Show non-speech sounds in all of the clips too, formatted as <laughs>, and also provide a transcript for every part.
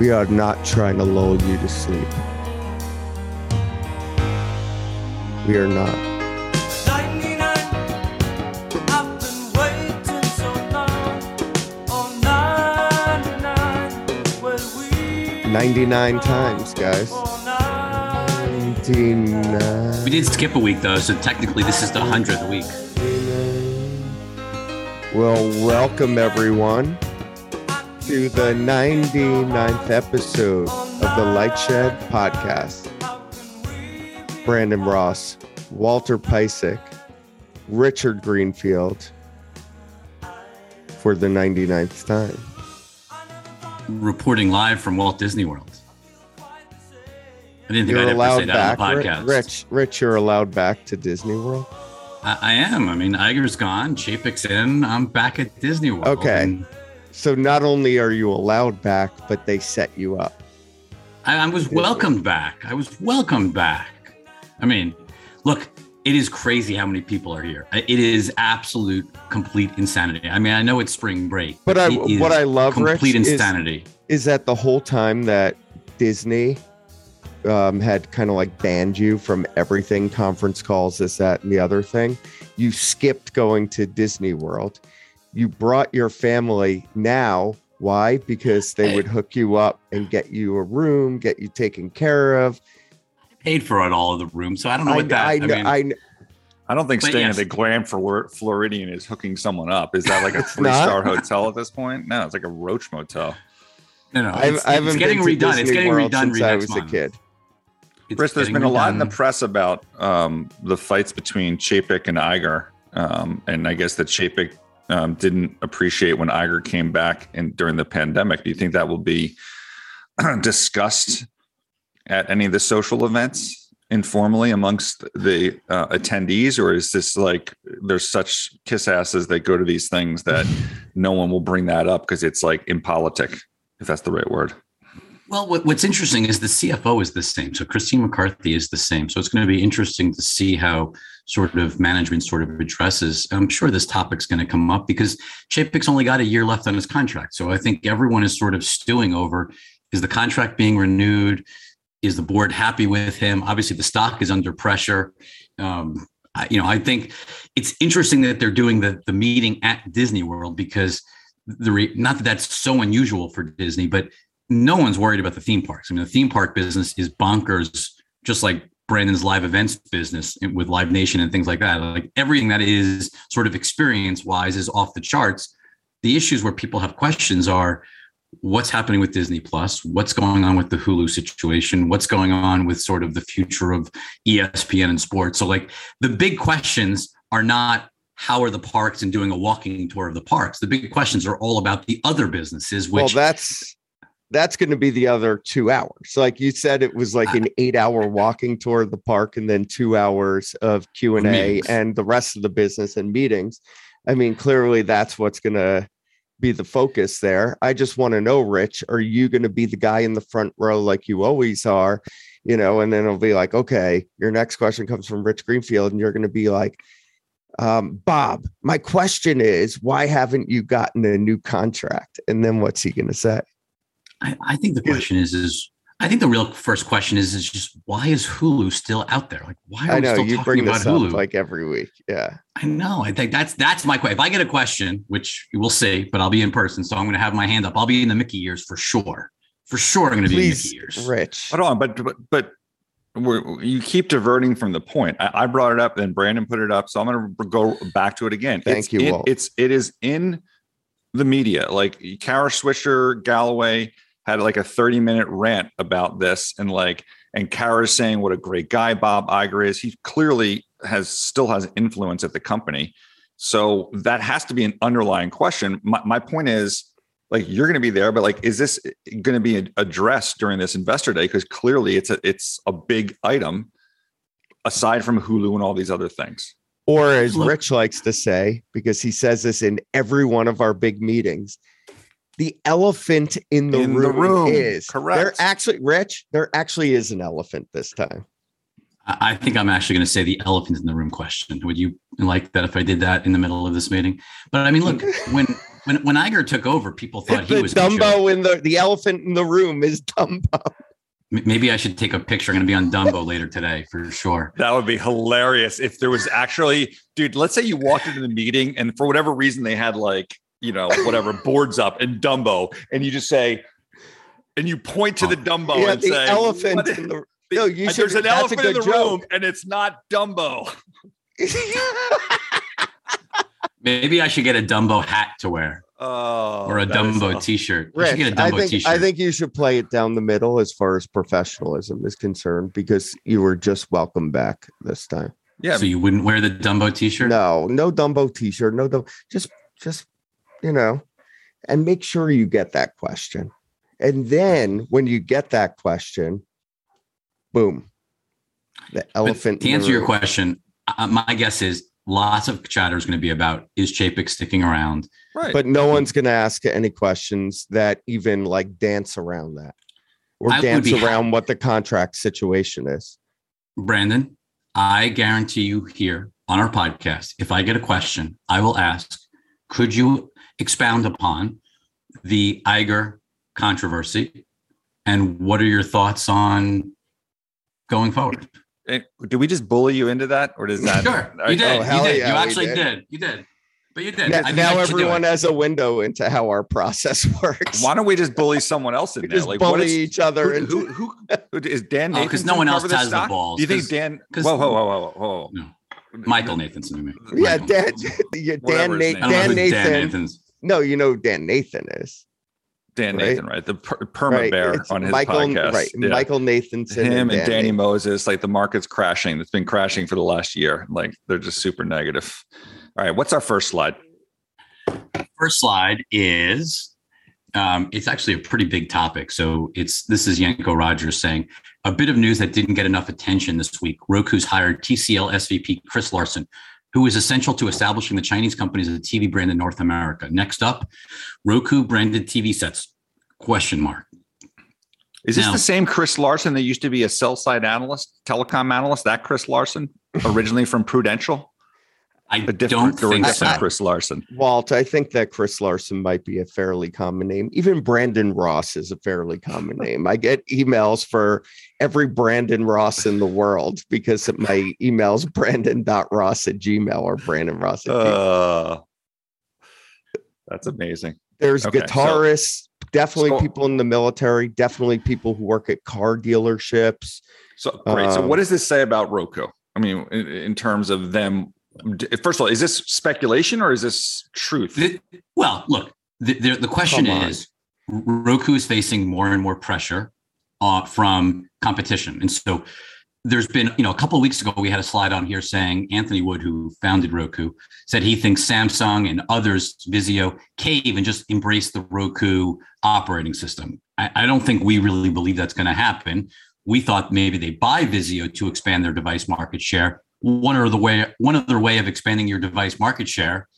We are not trying to lull you to sleep. We are not. 99, I've been waiting so long. 99, well, we 99 times, guys. 99. 99. We did skip a week though, so technically this is the hundredth week. Well, welcome everyone to the 99th episode of the Light Shed podcast. Brandon Ross, Walter Piecyk, Richard Greenfield for the 99th time. Reporting live from Walt Disney World. I didn't think You're I'd ever say allowed that back, on the podcast. Rich. Rich, you're allowed back to Disney World. I, I am. I mean, Iger's gone, Chapek's in. I'm back at Disney World. Okay. And So not only are you allowed back, but they set you up. I, I was welcomed back. I was welcomed back. I mean, look, it is crazy how many people are here. It is absolute, complete insanity. I mean, I know it's spring break, But I, what I love, complete Rich, is, insanity. is that the whole time that Disney um, had kind of like banned you from everything, conference calls, this, that, and the other thing, you skipped going to Disney World. You brought your family now. Why? Because they would hook you up and get you a room, get you taken care of. Paid for it all of the room, so I don't know what that. I, I, know- mean, I kn- I don't think But staying yes. at the Grand Flor- Floridian is hooking someone up. Is that like a <laughs> three star hotel at this point? No, it's like a Roach Motel. no, no, I've- it's, I haven't it's getting been to redone. It's getting World redone since I next was a kid. It's Chris, there's getting been a lot in the press about um, the fights between Chapek and Iger. Um, and I guess that Chapek um, didn't appreciate when Iger came back and during the pandemic. Do you think that will be <clears throat> discussed at any of the social events informally amongst the uh, attendees? Or is this like there's such kiss asses that go to these things that no one will bring that up because it's like impolitic, if that's the right word? Well, what, what's interesting is the CFO is the same. So Christine McCarthy is the same. So it's going to be interesting to see how sort of management sort of addresses. I'm sure this topic's going to come up because Chapek's only got a year left on his contract. So I think everyone is sort of stewing over is the contract being renewed? Is the board happy with him? Obviously, the stock is under pressure. Um, I, you know, I think it's interesting that they're doing the the meeting at Disney World because the re, not that that's so unusual for Disney, but no one's worried about the theme parks. I mean, the theme park business is bonkers, just like Brandon's live events business with Live Nation and things like that. Like everything that is sort of experience wise is off the charts. The issues where people have questions are what's happening with Disney Plus, what's going on with the Hulu situation, what's going on with sort of the future of ESPN and sports. So, like the big questions are not how are the parks and doing a walking tour of the parks. The big questions are all about the other businesses, which well, that's that's going to be the other two hours. Like you said, it was like an eight-hour walking tour of the park, and then two hours of Q and A, and the rest of the business and meetings. I mean, clearly that's what's going to be the focus there. I just want to know, Rich, are you going to be the guy in the front row like you always are? You know, and then it'll be like, okay, your next question comes from Rich Greenfield, and you're going to be like, um, Bob, my question is, why haven't you gotten a new contract? And then what's he going to say? I, I think the question is is I think the real first question is is just why is Hulu still out there? Like why are I we still you talking bring about this up Hulu? like every week. Yeah. I know. I think that's that's my question. If I get a question, which we'll see, but I'll be in person, so I'm going to have my hand up. I'll be in the Mickey years for sure. For sure, I'm going to be in Please, Mickey ears. Rich. Hold on, but but, but we're, you keep diverting from the point. I, I brought it up, then Brandon put it up, so I'm going to go back to it again. Thank it's you, in- Walt. It's it is in the media. Like Kara Swisher Galloway had like a 30 minute rant about this, and like and Kara's saying what a great guy Bob Iger is. He clearly has still has influence at the company. So that has to be an underlying question. My, my point is, like, you're going to be there, but like, is this going to be addressed during this investor day? Because clearly, it's a it's a big item, aside from Hulu and all these other things. Or as Look- Rich likes to say, because he says this in every one of our big meetings, the elephant in the, In the room, room, is correct. There actually, Rich, there actually is an elephant this time. I I think I'm actually going to say the elephant in the room question. Would you like that if I did that in the middle of this meeting? But I mean, look, <laughs> when when when Iger took over, people thought he the was. Dumbo in the the elephant in the room is Dumbo. Maybe I should take a picture. I'm going to be on Dumbo <laughs> later today for sure. That would be hilarious if there was actually, dude. Let's say you walked into the meeting and for whatever reason they had like, you know, whatever <laughs> boards up and Dumbo, and you just say, and you point to the Dumbo yeah, and the say, elephant in the no, you should. there's an elephant in good the room and it's not Dumbo. <laughs> Maybe I should get a Dumbo hat to wear Oh, or a Dumbo awesome. T-shirt. I should get a I Dumbo think T-shirt. I think you should play it down the middle as far as professionalism is concerned because you were just welcome back this time. Yeah, so you wouldn't wear the Dumbo T-shirt? No, no Dumbo t-shirt, no Dumbo. Just just you know, and make sure you get that question. And then when you get that question, boom. The But elephant. to answer your question, uh, my guess is lots of chatter is going to be about is Chapek sticking around? right. but no one's going to ask any questions that even like dance around that or I dance be ha- around what the contract situation is. Brandon, I guarantee you here on our podcast, if I get a question, I will ask, could you expound upon the Iger controversy and what are your thoughts on going forward? Did we just bully you into that, or does that? Sure, you did. Oh, you did. yeah, you actually did. did. You did. But you did. Now, now I should do everyone has a window into how our process <laughs> works. Why don't we just bully someone else in We there? just Like, bully is each other who, into who, who, who is Dan? Oh, 'cause Nathanson no one else cover this has the stock? balls, Do you think 'cause- Dan? 'cause- Whoa, whoa, whoa, whoa, whoa! No. Michael Nathanson. I mean. yeah, Michael. Dan, yeah, Dan, his Na- name I don't know Dan Nathan. Dan Nathan's. No, you know who Dan Nathan is. Dan Right. Nathan, right? The per- perma Right. bear It's on his Michael, podcast. right? Yeah. Michael Nathanson. Him and Dan Danny Nathan. Moses, like the market's crashing. It's been crashing for the last year. Like they're just super negative. All right, what's our first slide? first slide is um, it's actually a pretty big topic. So it's this is Janko Roettgers saying a bit of news that didn't get enough attention this week. Roku's hired TCL SVP Chris Larson, who is essential to establishing the Chinese company as a TV brand in North America. Next up, Roku branded TV sets? Question mark. Is this Now- the same Chris Larson that used to be a sell side analyst, telecom analyst? That Chris Larson, originally from Prudential, I a different, don't or a think so. Chris Larson. Walt, I think that Chris Larson might be a fairly common name. Even Brandon Ross is a fairly common <laughs> name. I get emails for every Brandon Ross in the world because my email's <laughs> brandon.ross at gmail or Brandon Ross at gmail. Uh, that's amazing. There's okay, so- guitarists, definitely So- people in the military, definitely people who work at car dealerships. So great. so Um, what does this say about Roku? I mean, in, in terms of them. First of all, is this speculation or is this truth? The- well, look, the, the, the question Come is Roku is facing more and more pressure uh, from competition. And so there's been, you know, a couple of weeks ago, we had a slide on here saying Anthony Wood, who founded Roku, said he thinks Samsung and others, Vizio, cave and just embrace the Roku operating system. I, I don't think we really believe that's going to happen. We thought maybe they buy Vizio to expand their device market share. One or the way, one other way of expanding your device market share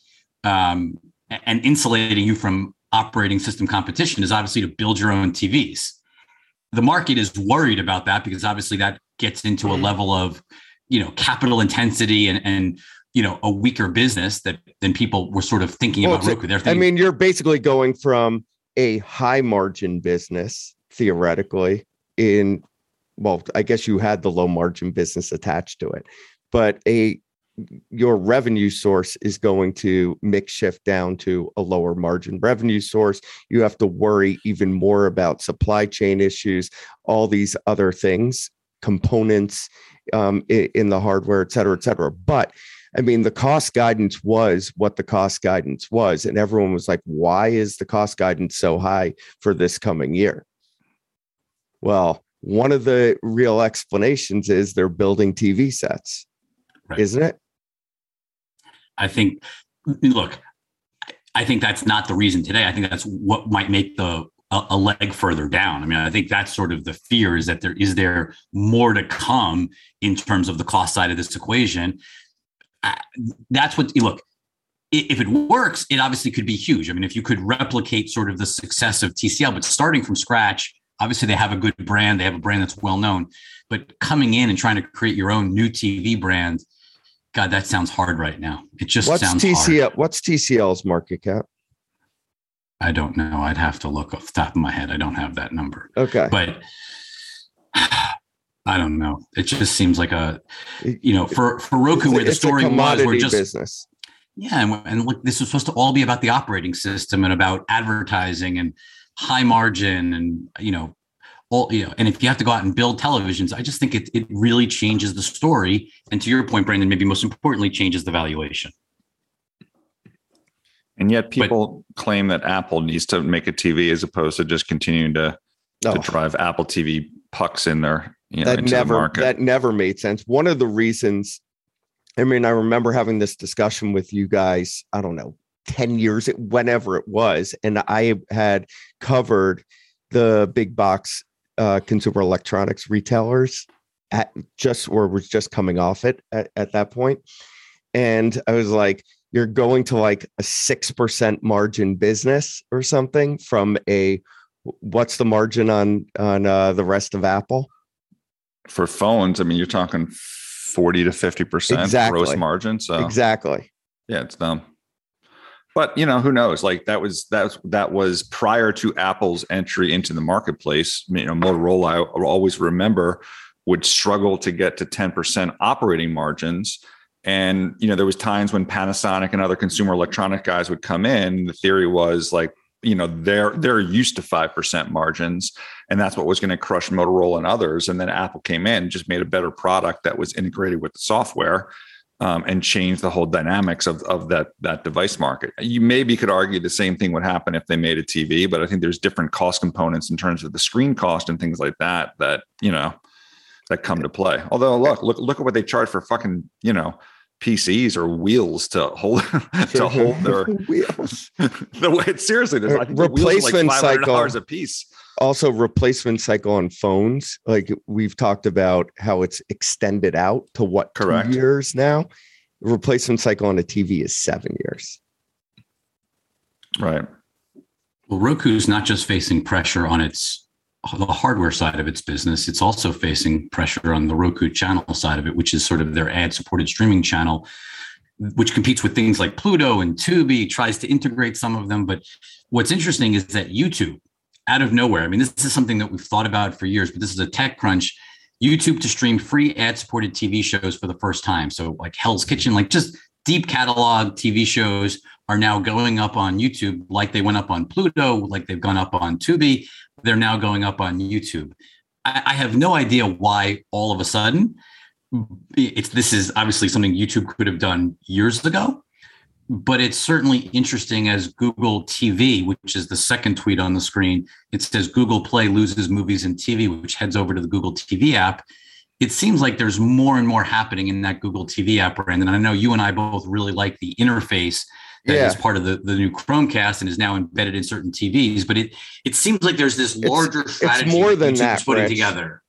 um, and insulating you from operating system competition is obviously to build your own TVs. The market is worried about that because obviously that gets into a level of, you know, capital intensity and and you know a weaker business that than people were sort of thinking Well, about Roku. They're I mean, you're basically going from a high margin business, theoretically, in well, I guess you had the low margin business attached to it, but a your revenue source is going to mix shift down to a lower margin revenue source. You have to worry even more about supply chain issues, all these other things, components um, in the hardware, et cetera, et cetera. But I mean, the cost guidance was what the cost guidance was. And everyone was like, why is the cost guidance so high for this coming year? Well, one of the real explanations is they're building TV sets, Right. isn't it? I think, look, I think that's not the reason today. I think that's what might make the a, a leg further down. I mean, I think that's sort of the fear is that there is there more to come in terms of the cost side of this equation. I, that's what look. If it works, it obviously could be huge. I mean, if you could replicate sort of the success of TCL, but starting from scratch, obviously they have a good brand, they have a brand that's well known, but coming in and trying to create your own new TV brand, God, that sounds hard right now. It just What's sounds hard. TCL? What's TCL's market cap? I don't know. I'd have to look off the top of my head. I don't have that number, Okay. but <sighs> I don't know. It just seems like a, you know, for for Roku, It's where the story was, we're just business. yeah, and, and look, this was supposed to all be about the operating system and about advertising and high margin and you know, all you know. And if you have to go out and build televisions, I just think it it really changes the story. And to your point, Brandon, maybe most importantly, changes the valuation. And yet people claim that Apple needs to make a TV as opposed to just continuing to, No. to oh. drive Apple TV pucks in there. You know, that into the never market. that never made sense. One of the reasons, I mean, I remember having this discussion with you guys. I don't know, ten years, whenever it was, and I had covered the big box uh, consumer electronics retailers at just or was just coming off it at, at that point, and I was like. You're going to like a six percent margin business or something from a what's the margin on on uh, the rest of Apple? for phones, I mean, you're talking 40 to 50% gross Exactly. margin. So Exactly. yeah, it's dumb. But you know, who knows? Like that was that that was prior to Apple's entry into the marketplace. You know, Motorola, I always remember, would struggle to get to 10% operating margins. And you know, there was times when Panasonic and other consumer electronic guys would come in. The theory was like, you know, they're they're used to five percent margins, and that's what was going to crush Motorola and others. And then Apple came in, just made a better product that was integrated with the software um, and change the whole dynamics of, of that that device market. You maybe could argue the same thing would happen if they made a TV, but I think there's different cost components in terms of the screen cost and things like that that you know that come to play. Although look look look at what they charge for fucking you know PCs or wheels to hold <laughs> to hold their <laughs> wheels. <laughs> the way seriously there's uh, I think the Replacement like $500 cycle. a piece. Also, replacement cycle on phones. Like we've talked about how it's extended out to what two Correct. years now. Replacement cycle on a TV is seven years. Right. Well, Roku's not just facing pressure on its the hardware side of its business; it's also facing pressure on the Roku channel side of it, which is sort of their ad-supported streaming channel, which competes with things like Pluto and Tubi. Tries to integrate some of them, but what's interesting is that YouTube, out of nowhere, I mean, this is something that we've thought about for years, but this is a tech crunch. YouTube to stream free ad-supported TV shows for the first time. So, like Hell's Kitchen, like just deep catalog TV shows are now going up on YouTube, like they went up on Pluto, like they've gone up on Tubi. They're now going up on YouTube. I, I have no idea why all of a sudden. It's this is obviously something YouTube could have done years ago, but it's certainly interesting as Google TV, which is the second tweet on the screen. It says Google Play loses movies and TV, which heads over to the Google TV app. It seems like there's more and more happening in that Google TV app, Brandon. I know you and I both really like the interface that is Yeah. part of the, the new Chromecast and is now embedded in certain TVs. But it it seems like there's this larger it's strategy more that than that, putting Rich. together.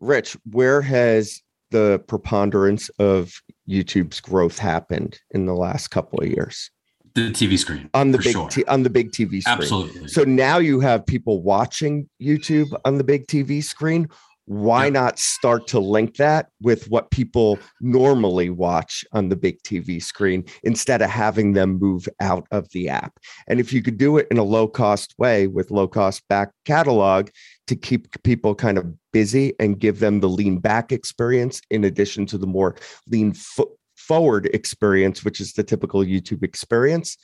Rich, where has the preponderance of YouTube's growth happened in the last couple of years? The TV screen On the big sure. t- on the big TV screen. Absolutely. So now you have people watching YouTube on the big TV screen. Why Yeah. not start to link that with what people normally watch on the big TV screen instead of having them move out of the app? And if you could do it in a low cost way with low cost back catalog to keep people kind of busy and give them the lean back experience in addition to the more lean fo- forward experience, which is the typical YouTube experience,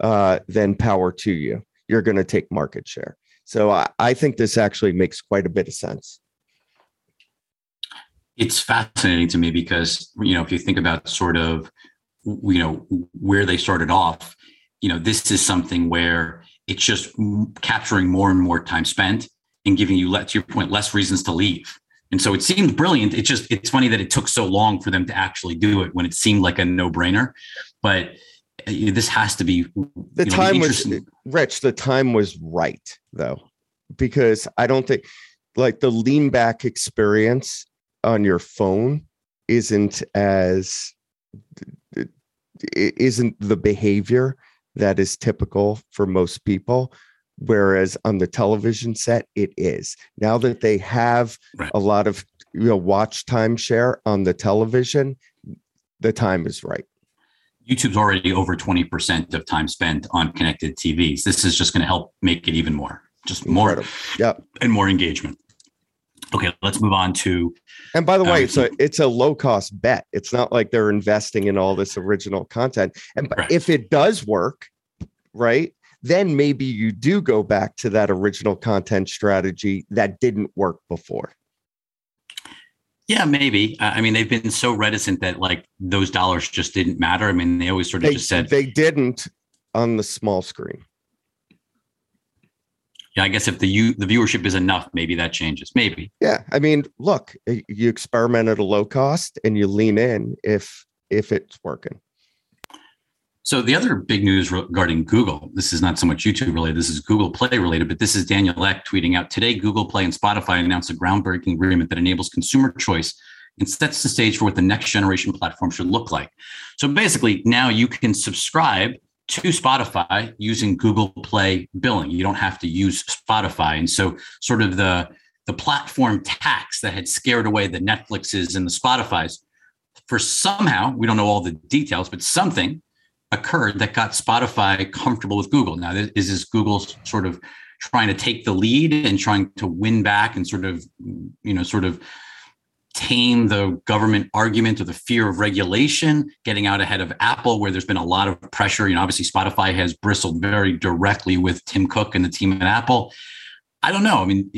uh, then power to you you're going to take market share. So I, I think this actually makes quite a bit of sense. It's fascinating to me because you know if you think about sort of you know where they started off you know this is something where it's just capturing more and more time spent and giving you let to your point less reasons to leave and so it seemed brilliant it's just it's funny that it took so long for them to actually do it when it seemed like a no-brainer but uh, this has to be The know, time was Rich. The time was right though, because I don't think like the lean back experience on your phone isn't as isn't the behavior that is typical for most people whereas on the television set it is now that they have Right. a lot of you know watch time share on the television the time is right YouTube's already over 20% of time spent on connected TVs. This is just going to help make it even more, just more Incredible. Yep. and more engagement. Okay, let's move on to And by the way, Um, it's a it's a low cost bet. It's not like they're investing in all this original content. And Correct. if it does work, right, then maybe you do go back to that original content strategy that didn't work before. Yeah, maybe. I I mean, they've been so reticent that like those dollars just didn't matter. I mean, they always sort of They, just said, they didn't on the small screen. Yeah, I guess if the you the viewership is enough, maybe that changes. Maybe. Yeah, I mean, look, you experiment at a low cost and you lean in if if it's working. So the other big news regarding Google, this is not so much YouTube related, this is Google Play related, but this is Daniel Ek tweeting out today Google Play and Spotify announced a groundbreaking agreement that enables consumer choice and sets the stage for what the next generation platform should look like. So basically, now you can subscribe to Spotify using Google Play billing. You don't have to use Spotify. And so sort of the the platform tax that had scared away the Netflixes and the Spotifys for somehow, we don't know all the details, but something occurred that got Spotify comfortable with Google. Now, is this Google sort of trying to take the lead and trying to win back and sort of, you know, sort of tame the government argument or the fear of regulation, getting out ahead of Apple, where there's been a lot of pressure. You know, obviously Spotify has bristled very directly with Tim Cook and the team at Apple. I don't know. I mean,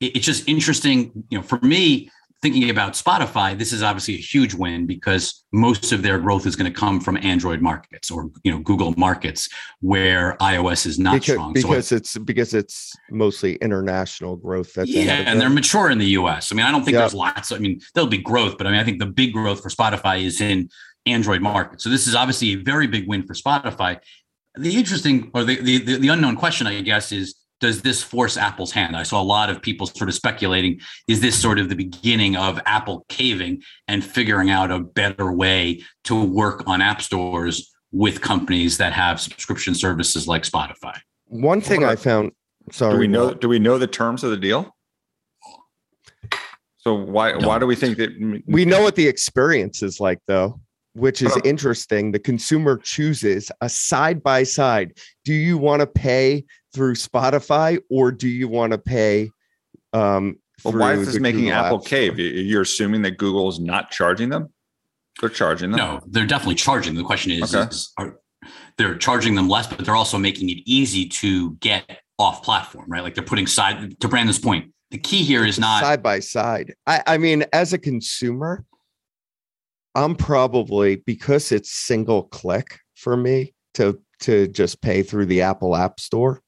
it's just interesting. You know, for me, thinking about Spotify, this is obviously a huge win because most of their growth is going to come from Android markets or you know Google markets where iOS is not because, strong. So I- because it's because it's mostly international growth yeah, of and they're mature in the US. I mean, I don't think Yeah. there's lots. I mean, there'll be growth, but I mean, I think the big growth for Spotify is in Android market. So this is obviously a very big win for Spotify. The interesting or the, the, the unknown question, I guess, is does this force Apple's hand? I saw a lot of people sort of speculating, is this sort of the beginning of Apple caving and figuring out a better way to work on app stores with companies that have subscription services like Spotify? One thing Hold I found. Sorry, Do we know? Do we know the terms of the deal? So why why do we think that We know what the experience is like, though, which is interesting. The consumer chooses a side by side. Do you want to pay through Spotify or do you want to pay? Um, Well, why is this making Google Apple cave? You- You're assuming that Google is not charging them. They're charging them. No, they're definitely charging. The question is, Okay. is are, they're charging them less, but they're also making it easy to get off platform, right? Like they're putting side to Brandon's point. The key here is not side by side. I, I mean, as a consumer, I'm probably because it's single click for me to to just pay through the Apple App Store.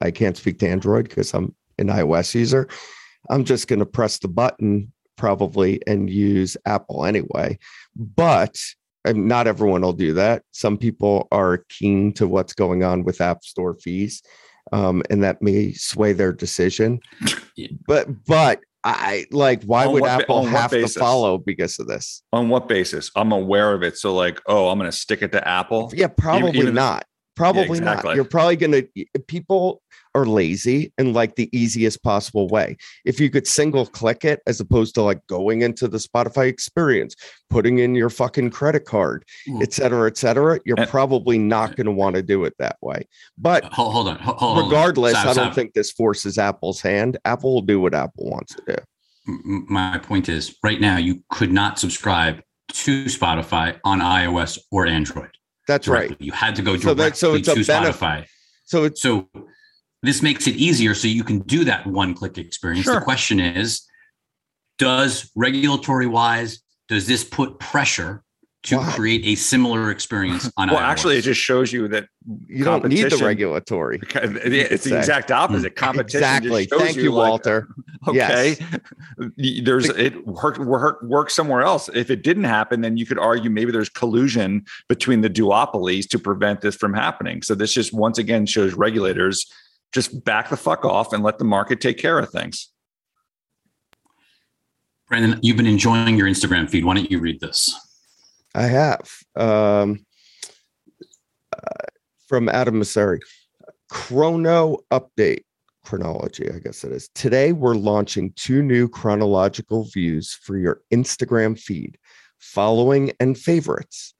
I can't speak to Android because I'm an iOS user. I'm just going to press the button probably and use Apple anyway. But not everyone will do that. Some people are keen to what's going on with App Store fees, um, and that may sway their decision. Yeah. But but I like why On would what Apple have to follow because of this? On what basis? I'm aware of it. So like, oh, I'm going to stick it to Apple. Yeah, probably even- not. Probably exactly. not. You're probably gonna people are lazy and like the easiest possible way. If you could single click it as opposed to like going into the Spotify experience, putting in your fucking credit card, Ooh. et cetera, et cetera, you're And- probably not going to want to do it that way. But hold, hold on. Hold, hold on. regardless, Stop, I don't stop. think this forces Apple's hand. Apple will do what Apple wants to do. My point is right now you could not subscribe to Spotify on iOS or Android. That's directly. right. You had to go So directly that- so it's a to benef- Spotify. So it's So this makes it easier so you can do that one click experience. Sure. The question is does regulatory wise does this put pressure to Why? create a similar experience <laughs> on Well, iOS? actually, it just shows you that you don't need the regulatory. <laughs> it's the exact opposite. Mm. Competition just Exactly. shows Thank you, like, Walter. <laughs> Okay, Yes. There's it work, work work somewhere else. If it didn't happen, then you could argue maybe there's collusion between the duopolies to prevent this from happening. So this just once again shows regulators just back the fuck off and let the market take care of things. Brandon, you've been enjoying your Instagram feed. Why don't you read this? I have. Um, uh, from Adam Mosseri. Chrono update chronology, I guess it is. Today, we're launching two new chronological views for your Instagram feed, following and favorites.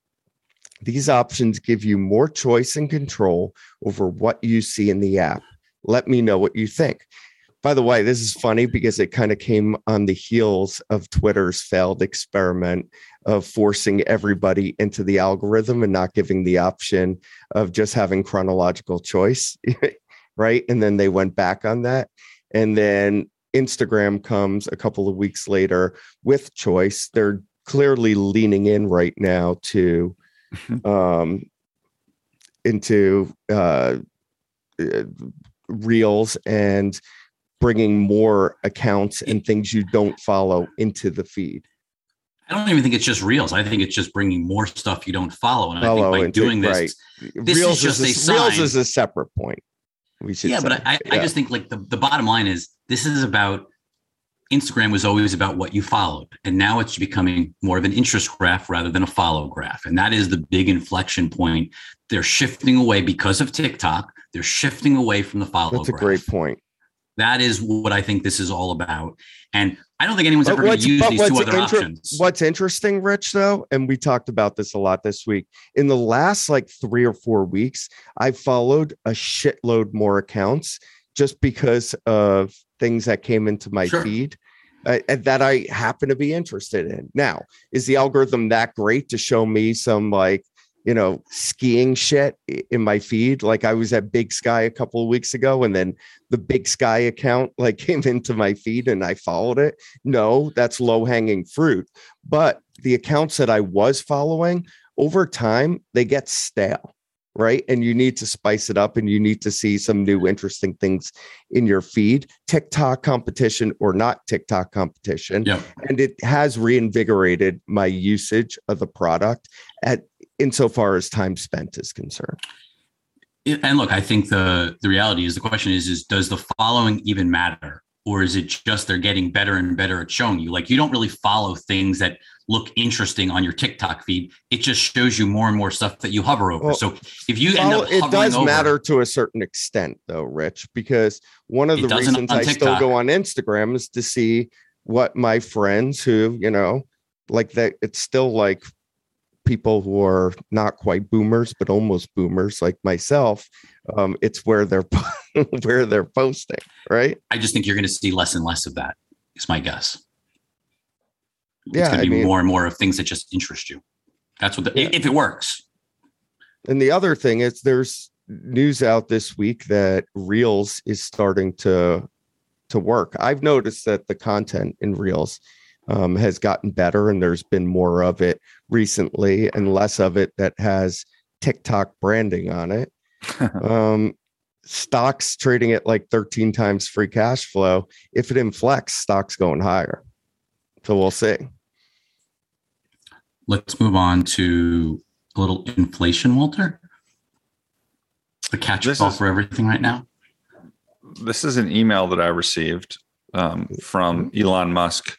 These options give you more choice and control over what you see in the app. Let me know what you think. By the way, this is funny because it kind of came on the heels of Twitter's failed experiment of forcing everybody into the algorithm and not giving the option of just having chronological choice. <laughs> right. And then they went back on that. And then Instagram comes a couple of weeks later with choice. They're clearly leaning in right now to <laughs> um into uh uh, reels and bringing more accounts and things you don't follow into the feed I don't even think it's just reels. I think it's just bringing more stuff you don't follow. And Follow I think by into- doing this, right. This is just is a reels sign. is a separate point we should yeah, but say. I, I Yeah. just think like the, the bottom line is this is about Instagram was always about what you followed. And now it's becoming more of an interest graph rather than a follow graph. And that is the big inflection point. They're shifting away because of TikTok. They're shifting away from the follow that's a great point That is what I think this is all about. And I don't think anyone's But ever going to use these two other inter- options. What's interesting, Rich, though, and we talked about this a lot this week. In the last like three or four weeks, I followed a shitload more accounts just because of things that came into my Sure. feed uh, that I happen to be interested in. Now, is the algorithm that great to show me some like, you know, skiing shit in my feed? Like I was at Big Sky a couple of weeks ago, and then the Big Sky account <laughs> like came into my feed and I followed it. No, that's low hanging fruit. But the accounts that I was following over time, they get stale, right? And you need to spice it up and you need to see some new interesting things in your feed, TikTok competition or not TikTok competition. Yeah. And it has reinvigorated my usage of the product at insofar as time spent is concerned. and look, I think the the reality is the question is is does the following even matter? Or is it just they're getting better and better at showing you? Like you don't really follow things that look interesting on your TikTok feed. It just shows you more and more stuff that you hover over. Well, so if you end Well, up it does over, matter to a certain extent, though, Rich, because one of the reasons on I still go on Instagram is to see what my friends who, you know, like that, it's still like people who are not quite boomers, but almost boomers like myself. Um, it's where they're <laughs> where they're posting, right? I just think you're going to see less and less of that. Is my guess. Yeah, it's going to be mean- more and more of things that just interest you. That's what the, Yeah. if it works. And the other thing is there's news out this week that Reels is starting to to work. I've noticed that the content in Reels um, has gotten better and there's been more of it recently and less of it that has TikTok branding on it. <laughs> um, stocks trading at like 13 times free cash flow. If it inflects, stocks going higher. So we'll see. Let's move on to a little inflation, Walter. The catch This all for everything right now. this is an email that I received um, from Elon Musk,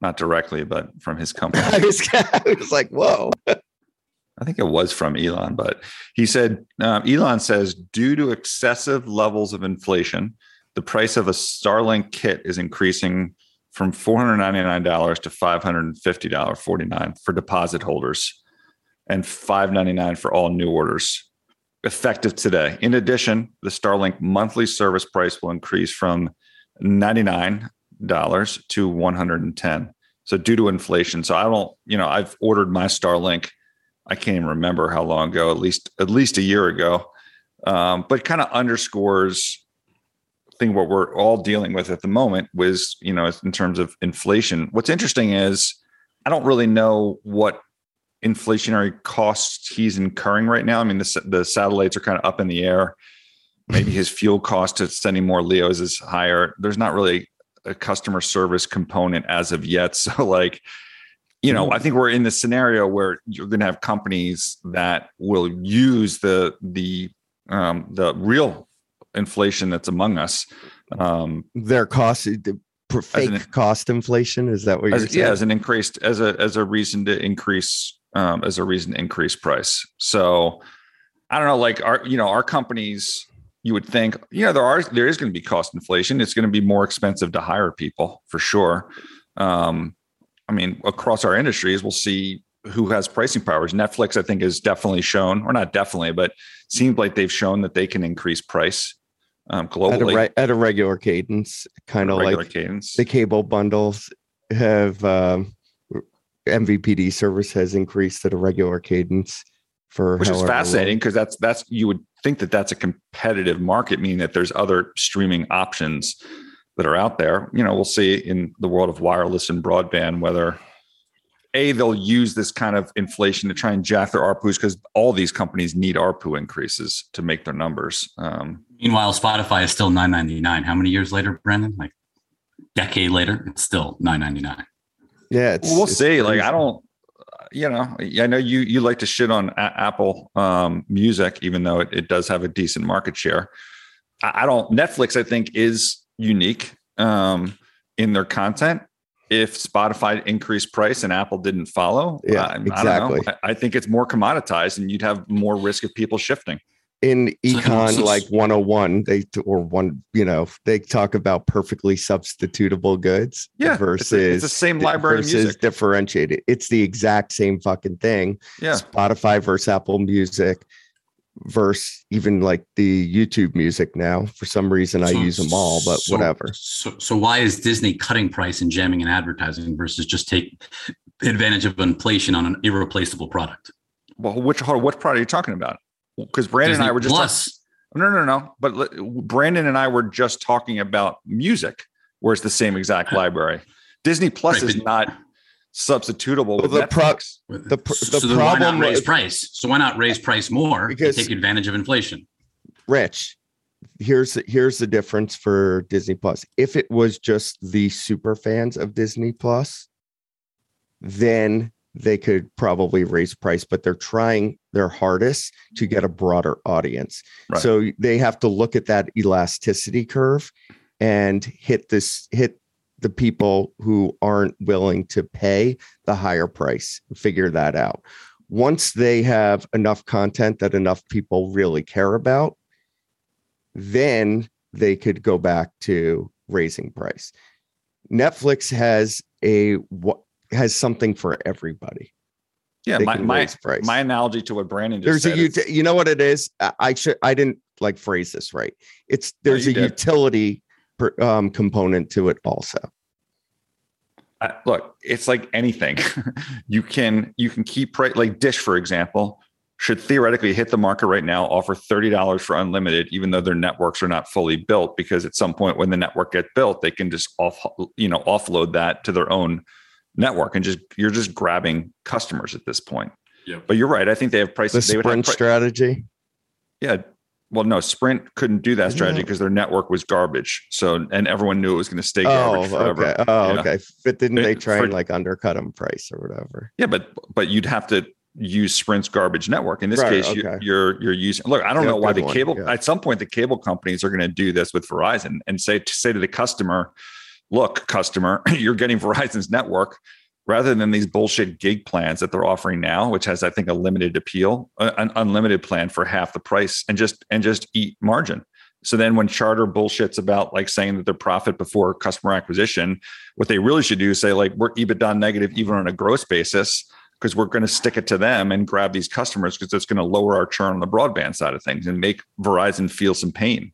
not directly, but from his company. <laughs> I was, <laughs> I was like, whoa. I think it was from Elon, but he said um, Elon says due to excessive levels of inflation, the price of a Starlink kit is increasing from $499 to $550.49 for deposit holders and $599 for all new orders effective today. In addition, the Starlink monthly service price will increase from $99 to 110. So due to inflation. So I don't, you know, I've ordered my Starlink I can't even remember how long ago, at least at least a year ago. Um, but kind of underscores What we're all dealing with at the moment was, you know, in terms of inflation. What's interesting is I don't really know what inflationary costs he's incurring right now. I mean, the, the satellites are kind of up in the air. Maybe his fuel cost to sending more Leos is higher. There's not really a customer service component as of yet. <laughs> So, like, you know, I think we're in the scenario where you're going to have companies that will use the the um, the real inflation that's among us. Um, Their cost, the fake an- cost inflation. Is that what you're as, saying? yeah, as an increased as a as a reason to increase um, as a reason to increase price. So I don't know, like our you know our companies, you would think you know there are there is going to be cost inflation. It's going to be more expensive to hire people for sure. Um, I mean, across our industries, we'll see who has pricing powers. Netflix, I think, has definitely shown, or not definitely, but seems like they've shown that they can increase price um, at a, re- at a regular cadence, kind of like cadence. the cable bundles have um, MVPD service has increased at a regular cadence for which is fascinating because that's that's you would think that that's a competitive market, meaning that there's other streaming options that are out there. You know, we'll see in the world of wireless and broadband whether a they'll use this kind of inflation to try and jack their ARPUs because all these companies need ARPU increases to make their numbers. Um, Meanwhile, Spotify is still nine ninety nine. How many years later, Brandon? Like decade later, it's still nine ninety nine. Yeah, it's, Well, we'll it's see. Like, I don't, you know, I know you you like to shit on A- Apple um, Music, even though it, it does have a decent market share. I, I don't. Netflix, I think, is unique um, in their content. If Spotify increased price and Apple didn't follow, Yeah, I, I don't exactly. know. I, I think it's more commoditized, and you'd have more risk of people shifting. In So- econ so- like 101 they or one you know they talk about perfectly substitutable goods Yeah, versus it's, the- it's the same library versus music. differentiated it's the exact same fucking thing Yeah, spotify versus apple music versus even like the youtube music now for some reason i use them all but so- whatever So, so why is Disney cutting price and jamming in advertising versus just take advantage of inflation on an irreplaceable product? well, which what product are you talking about? Because Brandon and I were just Plus. No, no, no. But li- Brandon and I were just talking about music, where it's the same exact <laughs> library. Disney Plus Right, is but- not substitutable with the pro- The pr- so, the then why not problem raise with- price? So why not raise price more Because- and take advantage of inflation? Rich, here's here's the difference for Disney Plus. If it was just the super fans of Disney Plus, then they could probably raise price, but they're trying their hardest to get a broader audience. Right. So they have to look at that elasticity curve and hit this hit the people who aren't willing to pay the higher price. Figure that out. Once they have enough content that enough people really care about, then they could go back to raising price. Netflix has a has something for everybody. Yeah, They my my, my analogy to what Brandon just There's a ut- you know what it is. I- should I didn't like phrase this right. It's there's you a did. utility per, um, component to it also. Look, it's like anything. <laughs> you can you can keep right like Dish, for example, should theoretically hit the market right now, offer thirty dollars for unlimited, even though their networks are not fully built. Because at some point, when the network get built, they can just off you know offload that to their own network, and just you're just grabbing customers at this point. Yeah. But you're right. I think they have The prices. They would have sprint pri- strategy. yeah. Well, no, Sprint couldn't do that strategy Yeah. because their network was garbage. So, and everyone knew it was going to stay Oh, garbage forever. okay. Oh, Yeah. okay. But didn't It- they try for- and like undercut them price or whatever? Yeah, but but you'd have to use Sprint's garbage network. In this Right, case, you, okay. you're you're using. Look, I don't Yeah, know why good the one, cable. yeah. At some point, the cable companies are going to do this with Verizon and say to say to the customer, "Look, customer, <clears throat> you're getting Verizon's network." Rather than these bullshit gig plans that they're offering now, which has, I think, a limited appeal, uh, an unlimited plan for half the price, and just and just eat margin. So then, when Charter bullshits about like saying that they're profit before customer acquisition, what they really should do is say like we're EBITDA negative even on a gross basis because we're going to stick it to them and grab these customers because it's going to lower our churn on the broadband side of things and make Verizon feel some pain.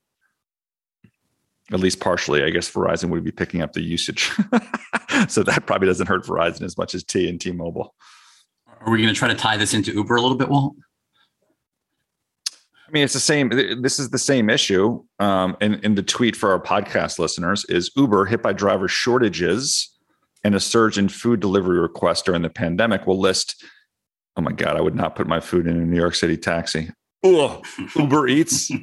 At least partially, I guess Verizon would be picking up the usage, <laughs> so that probably doesn't hurt Verizon as much as T and T-Mobile. Are we going to try to tie this into Uber a little bit, Walt? I mean, it's the same. This is the same issue. Um, and in the tweet for our podcast listeners is Uber hit by driver shortages and a surge in food delivery requests during the pandemic will list. Oh my God, I would not put my food in a New York City taxi. Ugh, Uber Eats. <laughs>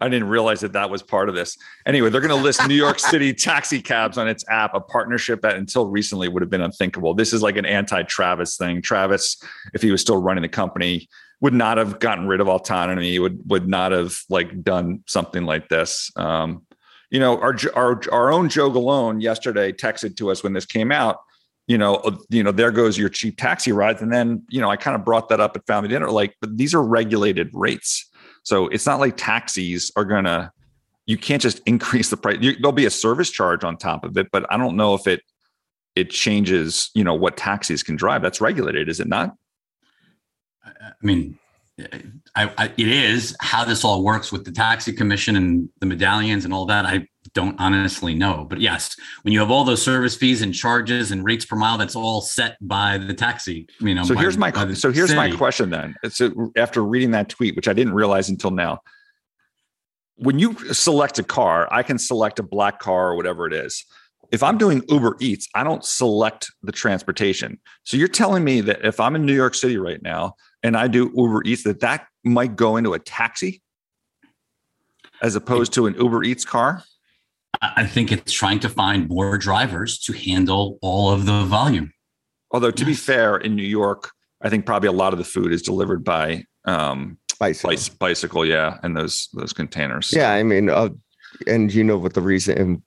I didn't realize that that was part of this. Anyway, they're going to list New York City <laughs> taxi cabs on its app, a partnership that until recently would have been unthinkable. This is like an anti Travis thing. Travis, if he was still running the company, would not have gotten rid of autonomy. Would would not have like done something like this. Um, you know, our our our own Joe Galone yesterday texted to us when this came out. You know, uh, you know, there goes your cheap taxi rides, and then you know, I kind of brought that up at family dinner. Like, but these are regulated rates, so it's not like taxis are gonna. You can't just <laughs> increase the price. You, there'll be a service charge on top of it, but I don't know if it it changes. You know what taxis can drive. That's regulated, is it not? I mean, I, I, it is how this all works with the taxi commission and the medallions and all that. I don't honestly know, but yes, when you have all those service fees and charges and rates per mile, that's all set by the taxi. You know. So by- here's my so here's my question then. So after reading that tweet, which I didn't realize until now, when you select a car, I can select a black car or whatever it is. If I'm doing Uber Eats, I don't select the transportation. So you're telling me that if I'm in New York City right now and I do Uber Eats, that that might go into a taxi as opposed to an Uber Eats car? I I think it's trying to find more drivers to handle all of the volume. Although to be fair, in New York, I think probably a lot of the food is delivered by um, Bicycle. bicycle, bicycle, yeah, and those those containers. Yeah, I mean, uh, and you know what the reason? And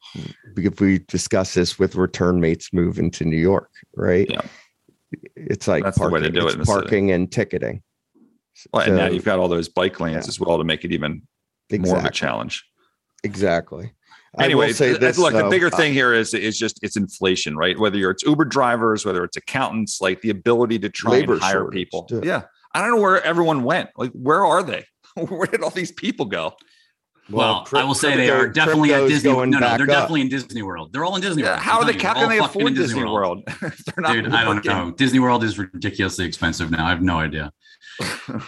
if we discuss this with return mates moving to New York, right? Yeah. It's like That's the way parking, to do it it's in the city. parking and ticketing. Well, and now you've got all those bike lanes Yeah. as well to make it even more of a challenge. Exactly. Anyway, say this, look, the bigger uh, thing here is is just it's inflation, right? Whether you're it's Uber drivers, whether it's accountants, like the ability to try and hire people. too. Yeah, I don't know where everyone went. Like, where are they? <laughs> where did all these people go? Well, cryp- I will say they are definitely at Disney. No, no, they're up. definitely in Disney World. They're all in Disney Yeah, World. how are they? you, How can they afford in Disney World? if <laughs> They're not Dude, I don't know. Disney World is ridiculously expensive now. I have no idea. <laughs>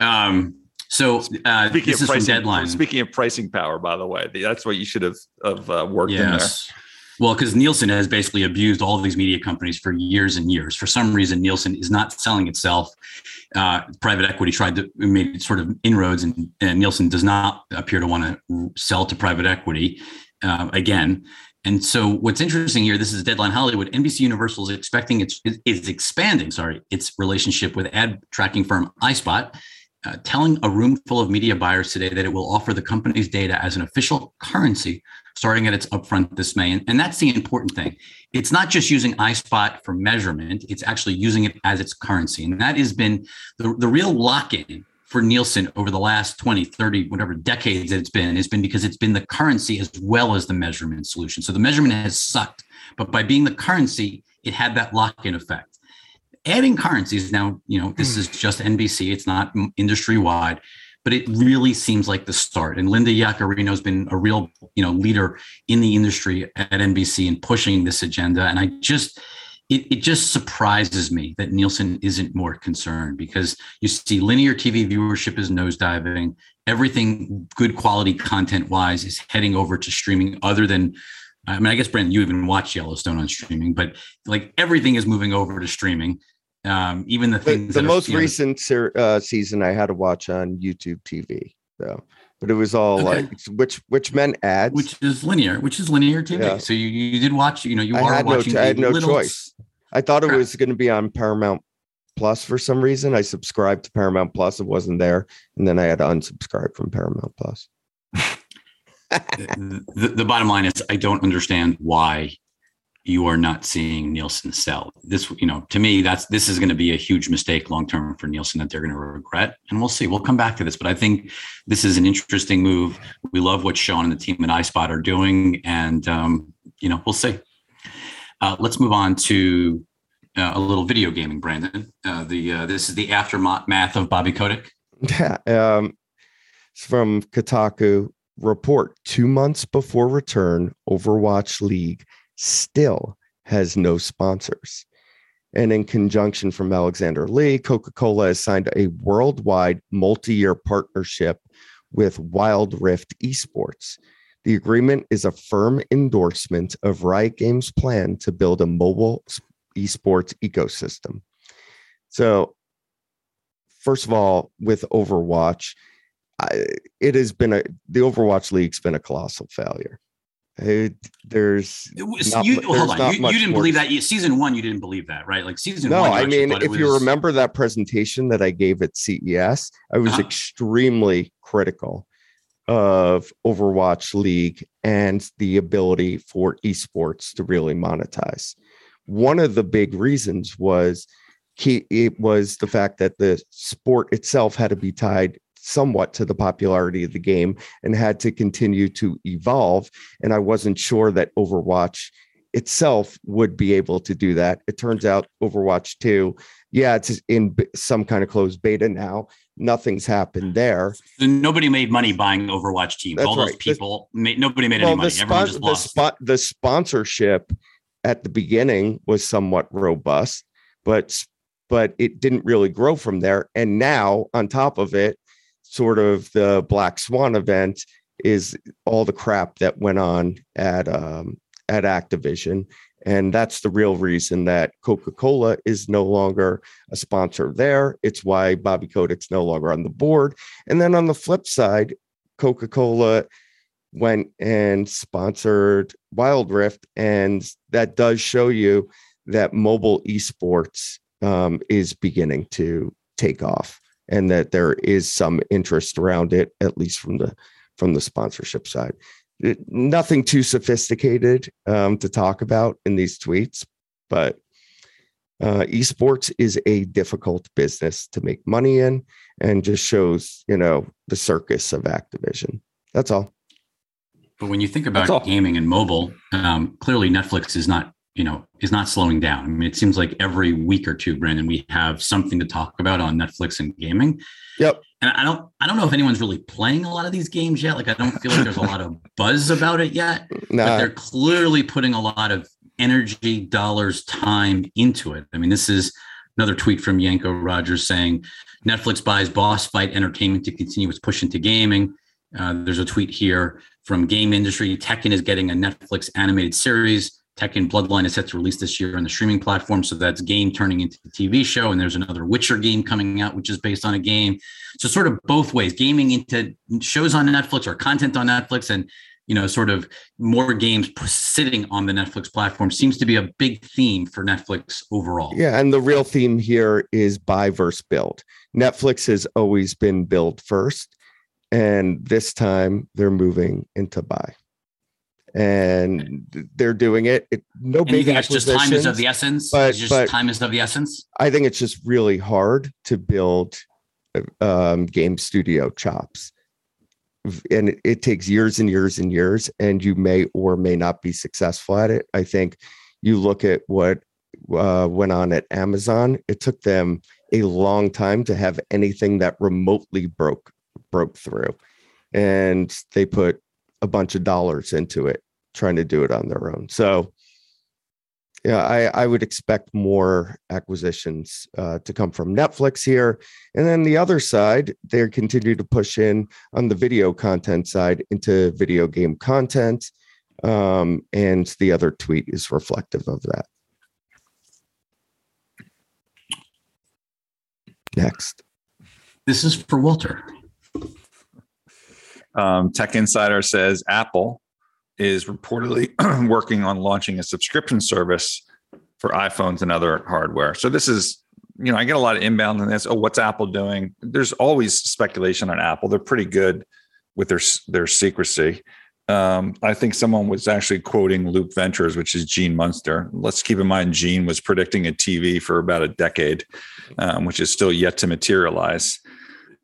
Um. So uh, Speaking this of is from pricing, Deadline. speaking of pricing power, by the way, that's what you should have have uh, worked in there. Well, because Nielsen has basically abused all of these media companies for years and years. For some reason, Nielsen is not selling itself. Uh, private equity tried to make sort of inroads, and, and Nielsen does not appear to want to sell to private equity uh, again. And so, what's interesting here, this is Deadline Hollywood. NBC Universal is expecting its is expanding, sorry, its relationship with ad tracking firm iSpot, uh, telling a room full of media buyers today that it will offer the company's data as an official currency starting at its upfront this May. And, and that's the important thing. It's not just using iSpot for measurement, it's actually using it as its currency. And that has been the, the real lock in for Nielsen over the last 20, 30, whatever decades it's been, has been because it's been the currency as well as the measurement solution. So the measurement has sucked, but by being the currency, it had that lock in effect. Adding currencies now, you know, this hmm. is just NBC, it's not industry wide but it really seems like the start. And Linda Yaccarino has been a real, you know, leader in the industry at NBC and pushing this agenda. And I just, it, it just surprises me that Nielsen isn't more concerned because you see linear TV viewership is nosediving. Everything good quality content wise is heading over to streaming other than I mean, I guess Brent, you even watch Yellowstone on streaming, but like everything is moving over to streaming. Um, even the The, things the are, most know, recent ser- uh, season I had to watch on YouTube TV, though, but it was all Okay. like which which meant ads. which is linear, which is linear TV. Yeah. So you, you did watch, you know, you I are had no watching. ch- I had no choice. I thought it was going to be on Paramount Plus for some reason. I subscribed to Paramount Plus. It wasn't there, and then I had to unsubscribe from Paramount Plus. <laughs> The, the bottom line is, I don't understand why you are not seeing Nielsen sell this. You know, to me, that's this is going to be a huge mistake long term for Nielsen that they're going to regret. And we'll see. We'll come back to this, but I think this is an interesting move. We love what Sean and the team at iSpot are doing, and um, you know, we'll see. Uh, let's move on to uh, a little video gaming, Brandon. Uh, the uh, this is the aftermath of Bobby Kotick. Yeah, um, it's from Kotaku. Report two months before return, Overwatch League still has no sponsors. And in conjunction from Alexander Lee, Coca Cola has signed a worldwide multi year partnership with Wild Rift Esports. The agreement is a firm endorsement of Riot Games' plan to build a mobile esports ecosystem. So, first of all, with Overwatch, I, it has been a the Overwatch League's been a colossal failure. It, there's Not you, mu- hold on. You, you didn't believe that. Season one, you didn't believe that, right? Like season no, one. you I mean, if you remember that presentation that I gave at CES, I was Uh-huh. extremely critical of Overwatch League and the ability for esports to really monetize. One of the big reasons was key, it was the fact that the sport itself had to be tied somewhat to the popularity of the game and had to continue to evolve. And I wasn't sure that Overwatch itself would be able to do that. It turns out Overwatch 2, yeah, it's in some kind of closed beta now. Nothing's happened there. Nobody made money buying Overwatch teams. That's All those right. This- people, made, nobody made any money. the, Everyone spon- just the, lost. spot, the sponsorship at the beginning was somewhat robust, but but it didn't really grow from there. And now, on top of it, sort of the Black Swan event is all the crap that went on at um, at Activision, and that's the real reason that Coca Cola is no longer a sponsor there. It's why Bobby Kotick's no longer on the board. And then on the flip side, Coca Cola went and sponsored Wild Rift, and that does show you that mobile esports um, is beginning to take off, and that there is some interest around it, at least from the from the sponsorship side. It- nothing too sophisticated um, to talk about in these tweets, but uh, esports is a difficult business to make money in, and just shows you know the circus of Activision. That's all. But when you think about gaming and mobile, um, clearly Netflix is not, you know, is not slowing down. I mean, it seems like every week or two, Brandon, we have something to talk about on Netflix and gaming. Yep. And I don't, I don't know if anyone's really playing a lot of these games yet. Like, I don't feel like there's a lot of buzz about it yet. <laughs> But they're clearly putting a lot of energy, dollars, time into it. I mean, this is another tweet from Janko Roettgers saying Netflix buys Boss Fight Entertainment to continue its push into gaming. Uh, there's a tweet here from Game Industry. Tekken is getting a Netflix animated series. Tekken Bloodline is set to release this year on the streaming platform. So that's game turning into the TV show. And there's another Witcher game coming out, which is based on a game. So sort of both ways, gaming into shows on Netflix or content on Netflix and you know, sort of more games sitting on the Netflix platform seems to be a big theme for Netflix overall. yeah, and the real theme here is buy versus build. Netflix has always been build first, and this time they're moving into buy, and they're doing it. it no And you big think it's just time is of the essence? but- It's just but- time is of the essence? I think it's just really hard to build um, game studio chops. And it, it takes years and years and years, and you may or may not be successful at it. I think you look at what uh, went on at Amazon, it took them a long time to have anything that remotely broke broke through. And they put a bunch of dollars into it trying to do it on their own. So yeah, I, I would expect more acquisitions uh, to come from Netflix here. And then the other side, they continue to push in on the video content side into video game content. Um, and the other tweet is reflective of that. Next. This is for Walter. Um, Tech Insider says Apple is reportedly <clears throat> working on launching a subscription service for iPhones and other hardware. So this is, you know, I get a lot of inbound on this. Oh, what's Apple doing? There's always speculation on Apple. They're pretty good with their their secrecy. Um, I think someone was actually quoting Loop Ventures, which is Gene Munster. Let's keep in mind Gene was predicting a TV for about a decade, um, which is still yet to materialize.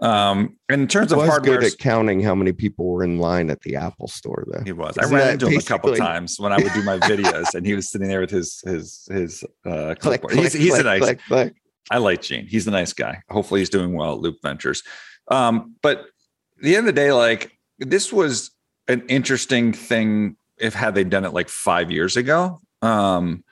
Um, in terms of was hardware, good at counting how many people were in line at the Apple store, though. he was. I Isn't ran that into him a couple times when I would do my videos, and he was sitting there with his his his uh, Click, clipboard. click, he's he's a nice. click, click. I like Gene. He's a nice guy. Hopefully, he's doing well at Loop Ventures. Um, but at the end of the day, like this was an interesting thing. If had they done it like five years ago. Um,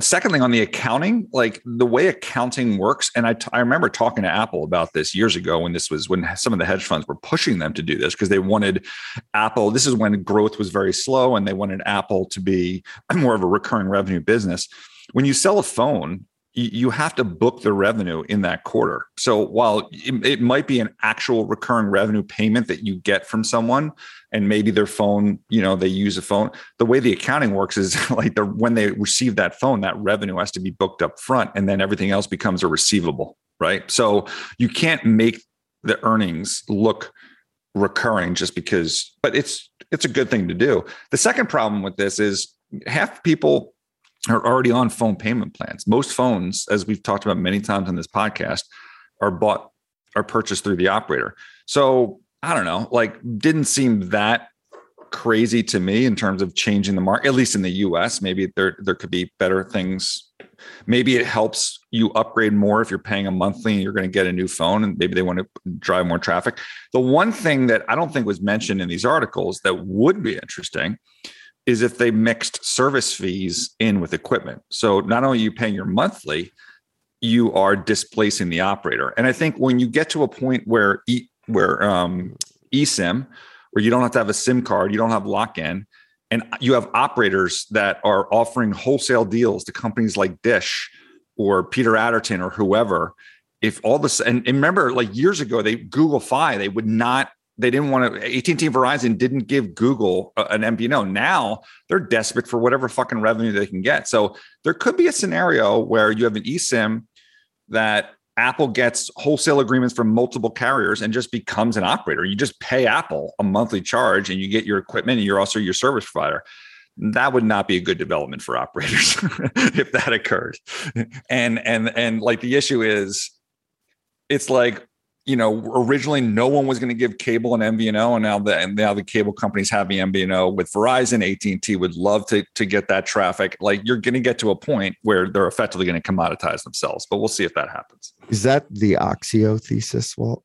second thing on the accounting, like the way accounting works, and I, t- I remember talking to Apple about this years ago when this was when some of the hedge funds were pushing them to do this because they wanted Apple. This is when growth was very slow, and they wanted Apple to be <clears throat> more of a recurring revenue business. When you sell a phone, you have to book the revenue in that quarter. So while it might be an actual recurring revenue payment that you get from someone, and maybe their phone, you know, they use a phone. The way the accounting works is <laughs> like the when they receive that phone, that revenue has to be booked up front, and then everything else becomes a receivable, right? So you can't make the earnings look recurring just because, but it's it's a good thing to do. The second problem with this is half people are already on phone payment plans. Most phones, as we've talked about many times on this podcast, are bought are purchased through the operator. So I don't know, like didn't seem that crazy to me in terms of changing the market, at least in the US. Maybe there there could be better things. Maybe it helps you upgrade more if you're paying a monthly and you're going to get a new phone and maybe they want to drive more traffic. The one thing that I don't think was mentioned in these articles that would be interesting is if they mixed service fees in with equipment. So not only are you paying your monthly, you are displacing the operator. And I think when you get to a point where e, where um, eSIM, where you don't have to have a SIM card, you don't have lock-in, and you have operators that are offering wholesale deals to companies like Dish or Peter Adderton or whoever. If all this and, and remember, like years ago, they Google Fi, they would not they didn't want to AT&T and Verizon didn't give Google an MVNO. Now they're desperate for whatever fucking revenue they can get. So there could be a scenario where you have an eSIM that Apple gets wholesale agreements from multiple carriers and just becomes an operator. You just pay Apple a monthly charge and you get your equipment and you're also your service provider. That would not be a good development for operators <laughs> if that occurred. And and and like the issue is it's like you know, originally no one was going to give cable an MVNO, and now the and now the cable companies have the MVNO with Verizon. AT and T would love to to get that traffic. Like you're going to get to a point where they're effectively going to commoditize themselves, but we'll see if that happens. Is that the Oxio thesis, Walt?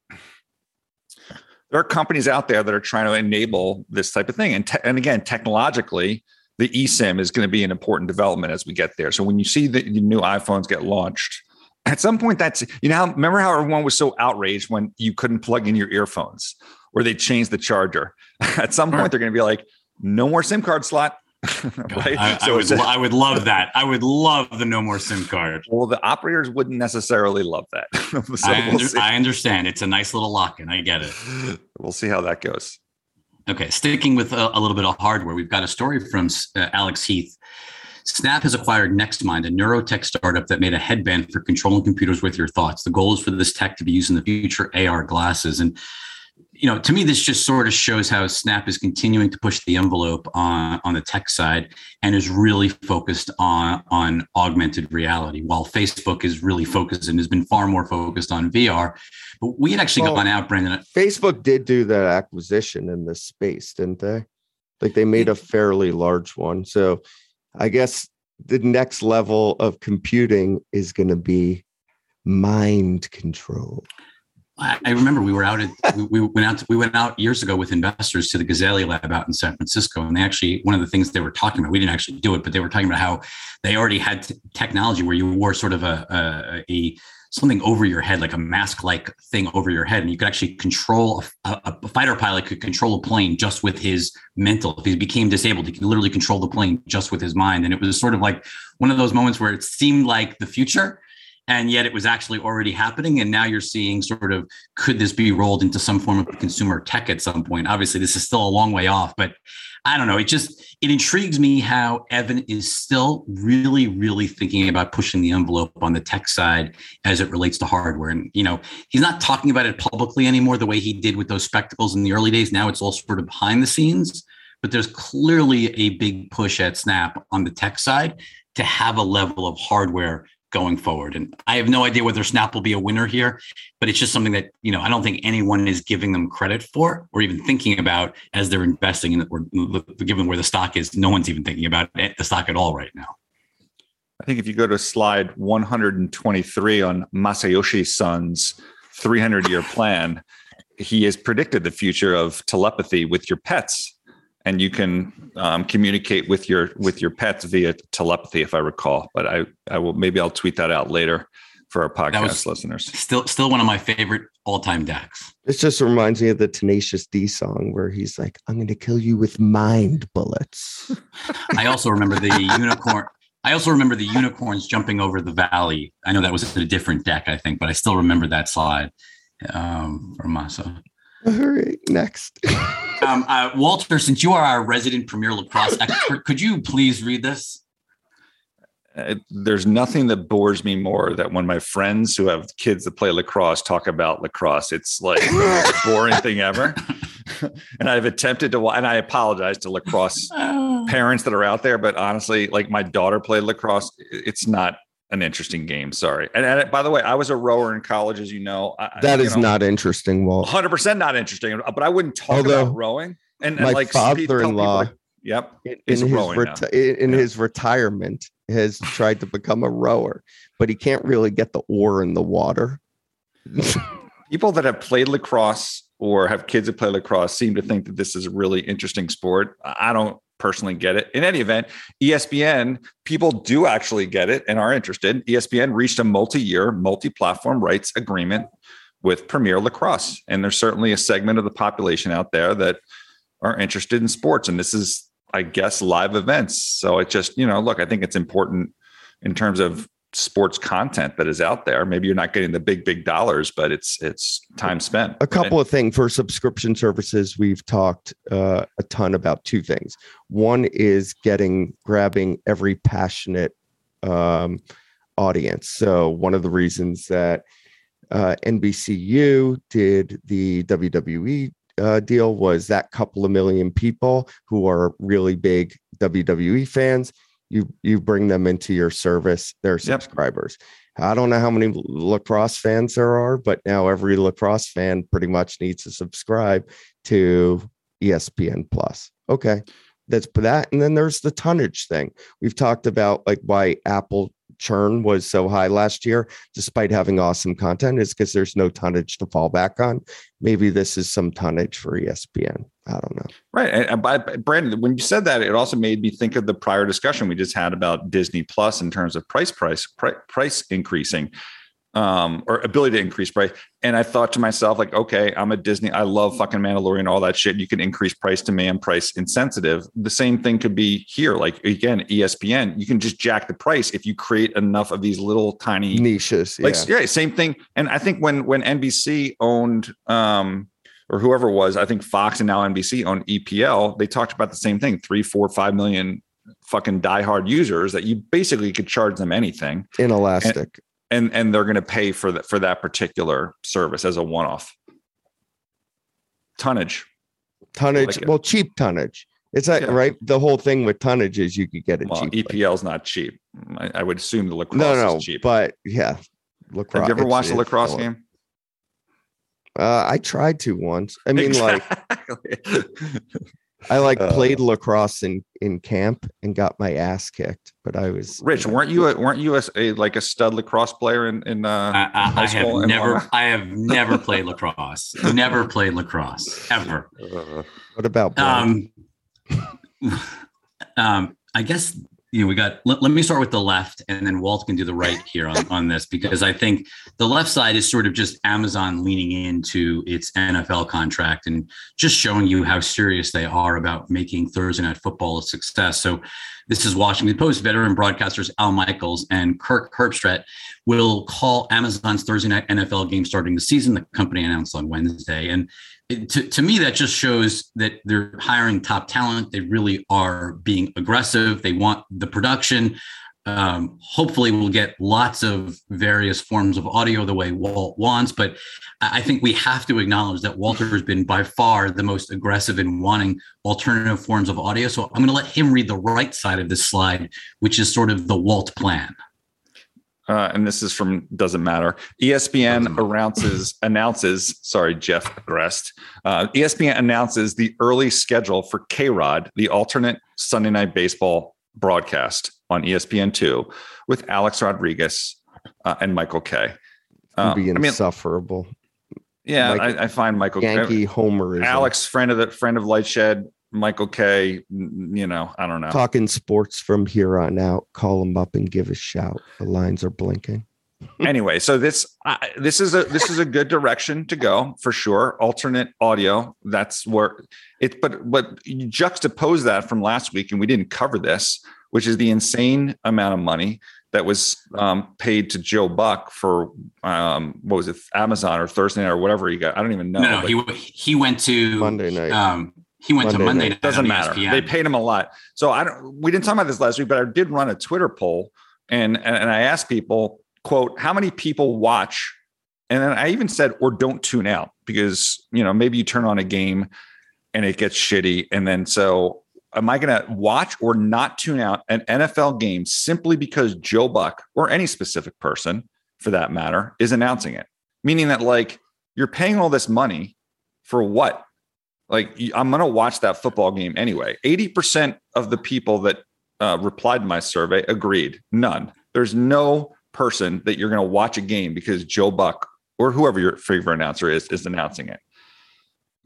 There are companies out there that are trying to enable this type of thing, and te- and again, technologically, the eSIM is going to be an important development as we get there. So when you see the new iPhones get launched at some point that's you know how remember how everyone was so outraged when you couldn't plug in your earphones or they changed the charger <laughs> at some point they're going to be like no more sim card slot <laughs> <laughs> right I, I so would, a- I would love that. I would love the no more SIM card. well the operators wouldn't necessarily love that so I, we'll, under- I understand. It's a nice little lock in. I get it. we'll see how that goes Okay, sticking with a, a little bit of hardware, we've got a story from uh, Alex Heath. Snap has acquired NextMind, a neurotech startup that made a headband for controlling computers with your thoughts. The goal is for this tech to be used in the future AR glasses. And, you know, to me, this just sort of shows how Snap is continuing to push the envelope on, on the tech side and is really focused on, on augmented reality, while Facebook is really focused and has been far more focused on VR. But we had actually Well, gone out, Brandon. Facebook did do that acquisition in this space, didn't they? Like they made a fairly large one. So I guess the next level of computing is going to be mind control. I remember we were out at we, we went out to, we went out years ago with investors to the Gazelle Lab out in San Francisco, and they actually one of the things they were talking about we didn't actually do it, but they were talking about how they already had t- technology where you wore sort of a, a, a something over your head, like a mask like thing over your head, and you could actually control a, a, fighter pilot could control a plane just with his mental. If he became disabled, he could literally control the plane just with his mind, and it was sort of like one of those moments where it seemed like the future and yet it was actually already happening and now you're seeing sort of could this be rolled into some form of consumer tech at some point? Obviously this is still a long way off but i don't know. It just it intrigues me how evan is still really really thinking about pushing the envelope on the tech side as it relates to hardware. And you know he's not talking about it publicly anymore the way he did with those spectacles in the early days. Now it's all sort of behind the scenes but there's clearly a big push at snap on the tech side to have a level of hardware going forward. And I have no idea whether Snap will be a winner here, but it's just something that, you know, I don't think anyone is giving them credit for or even thinking about as they're investing in it or given where the stock is. No one's even thinking about it, the stock at all right now. I think if you go to slide 123 on Masayoshi Son's 300 year plan, he has predicted the future of telepathy with your pets. And you can um, communicate with your with your pets via telepathy, if I recall. But I I will maybe I'll tweet that out later for our podcast listeners. Still, still one of my favorite all-time decks. This just reminds me of the Tenacious D song where he's like, I'm going to kill you with mind bullets. <laughs> I also remember the unicorn. I also remember the unicorns jumping over the valley. I know that was a different deck, I think, but I still remember that slide um, from Masa. All right, next. <laughs> Um, uh, Walter, since you are our resident premier lacrosse <laughs> expert, could you please read this? Uh, there's nothing that bores me more than when my friends who have kids that play lacrosse talk about lacrosse. It's like the most <laughs> boring thing ever. and I've attempted to, and I apologize to lacrosse parents that are out there, but honestly, like my daughter played lacrosse. It's not an interesting game. Sorry. And, and by the way, I was a rower in college, as you know. I, That you is know, not interesting, Walt. 100% not interesting, uh, but I wouldn't talk Although- about rowing. And, and My like tell father-in-law like, yep. in, in his reti- in in Yeah. his retirement has tried to become a rower, but he can't really get the oar in the water. <laughs> people that have played lacrosse or have kids that play lacrosse seem to think that this is a really interesting sport. I don't personally get it. In any event, ESPN, people do actually get it and are interested. ESPN reached a multi-year, multi-platform rights agreement with Premier Lacrosse. And there's certainly a segment of the population out there that are interested in sports. And this is, I guess, live events. So it just, you know, look, I think it's important in terms of sports content that is out there. Maybe you're not getting the big, big dollars, but it's it's time spent. a couple of things for subscription services we've talked uh, a ton about two things one is getting grabbing every passionate um, audience so one of the reasons that uh, nbcu did the wwe uh, deal was that couple of million people who are really big wwe fans you you bring them into your service they're Yep. subscribers I don't know how many lacrosse fans there are, but now every lacrosse fan pretty much needs to subscribe to ESPN Plus. Okay. That's that. And then there's the tonnage thing. We've talked about like why Apple churn was so high last year, despite having awesome content, is because there's no tonnage to fall back on. Maybe this is some tonnage for ESPN. I don't know. Right. And, and by, Brandon, when you said that, it also made me think of the prior discussion we just had about Disney Plus in terms of price, price, price, price increasing, um, or ability to increase price. And I thought to myself, like, okay, I'm a Disney. I love fucking Mandalorian, all that shit. You can increase price to. I'm price insensitive. The same thing could be here. Like again, ESPN, you can just jack the price if you create enough of these little tiny Niches. like yeah. yeah. same thing. And I think when when NBC owned um or whoever it was, I think Fox and now NBC owned EPL, they talked about the same thing: three, four, five million fucking diehard users that you basically could charge them anything, Inelastic. And and they're going to pay for that for that particular service as a one off. Tonnage, tonnage. like it. well, cheap tonnage. It's like Yeah. right. The whole thing with tonnage is you could get it well, cheap. EPL is not cheap. I, I would assume the lacrosse no, no, is cheap. but yeah, lacrosse. Have you ever watched a lacrosse game? Uh, I tried to once. I <laughs> mean, like <laughs> Exactly. I like Uh, played lacrosse in in camp and got my ass kicked, but I was Rich, weren't you a, weren't you a, a like a stud lacrosse player in in uh, I, I, high I school have never, whatnot? I have never <laughs> played lacrosse. Never played lacrosse ever. What about Um, <laughs> um, I guess you know we got. Let, let me start with the left, and then Walt can do the right <laughs> here on, on this because I think the left side is sort of just Amazon leaning into its NFL contract and just showing you how serious they are about making Thursday Night Football a success. So this is Washington Post veteran broadcasters Al Michaels and Kirk Herbstreit will call Amazon's Thursday Night NFL game starting the season. The company announced on Wednesday, and it- to, to me, that just shows that they're hiring top talent. They really are being aggressive. They want the production. Um, hopefully, we'll get lots of various forms of audio the way Walt wants. But I think we have to acknowledge that Walter has been by far the most aggressive in wanting alternative forms of audio. So I'm going to let him read the right side of this slide, which is sort of the Walt plan. uh, and this is from doesn't matter. ESPN announces <laughs> announces. Sorry, Jeff Grest. Uh, ESPN announces the early schedule for KayRod, the alternate Sunday Night Baseball broadcast on E ESPN two, with Alex Rodriguez uh, and Michael Kay. Uh, be I mean, insufferable. yeah, like I, I find Michael Yankee Homer Alex, friend of the friend of Lightshed, Michael Kay. You know, I don't know. talking sports from here on out. Call him up and give a shout. The lines are blinking. <laughs> anyway, so this uh, this is a this is a good direction to go for sure. Alternate audio. That's where it. But but you juxtapose that from last week, and we didn't cover this, which is the insane amount of money that was um, paid to Joe Buck for um, what was it, Amazon or Thursday night or whatever he got. I don't even know. No, no, he he went to Monday night. Um, he went Monday to Monday night. night. doesn't matter. ESPN. They paid him a lot. So I don't. We didn't talk about this last week, but I did run a Twitter poll, and and, and I asked people, quote, how many people watch, and then I even said, or don't tune out because you know maybe you turn on a game and it gets shitty, and then so. Am I going to watch or not tune out an NFL game simply because Joe Buck or any specific person, for that matter, is announcing it? Meaning that like you're paying all this money for what? Like I'm gonna watch that football game anyway. 80% of the people that uh, replied to my survey agreed. None. There's no person that you're gonna watch a game because Joe Buck or whoever your favorite announcer is is announcing it.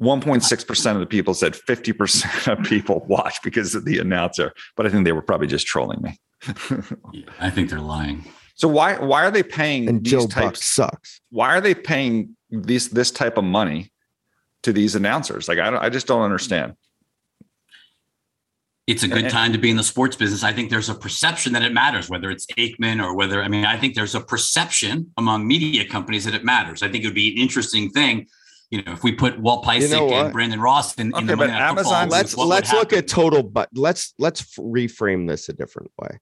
1.6% of the people said 50% of people <laughs> watch because of the announcer, but I think they were probably just trolling me. <laughs> Yeah, I think they're lying. So why why are they paying And these Joe Buck sucks. Why are they paying these this type of money to these announcers? Like I don't, I just don't understand. It's a good And- time to be in the sports business. I think there's a perception that it matters, whether it's Aikman or whether, I mean, I think there's a perception among media companies that it matters. I think it would be an interesting thing, you know, if we put Walt Piecyk know and Brandon Ross in, in Okay, the but Monday Night Football, Amazon- let's what would let's look at total but let's let's reframe this a different way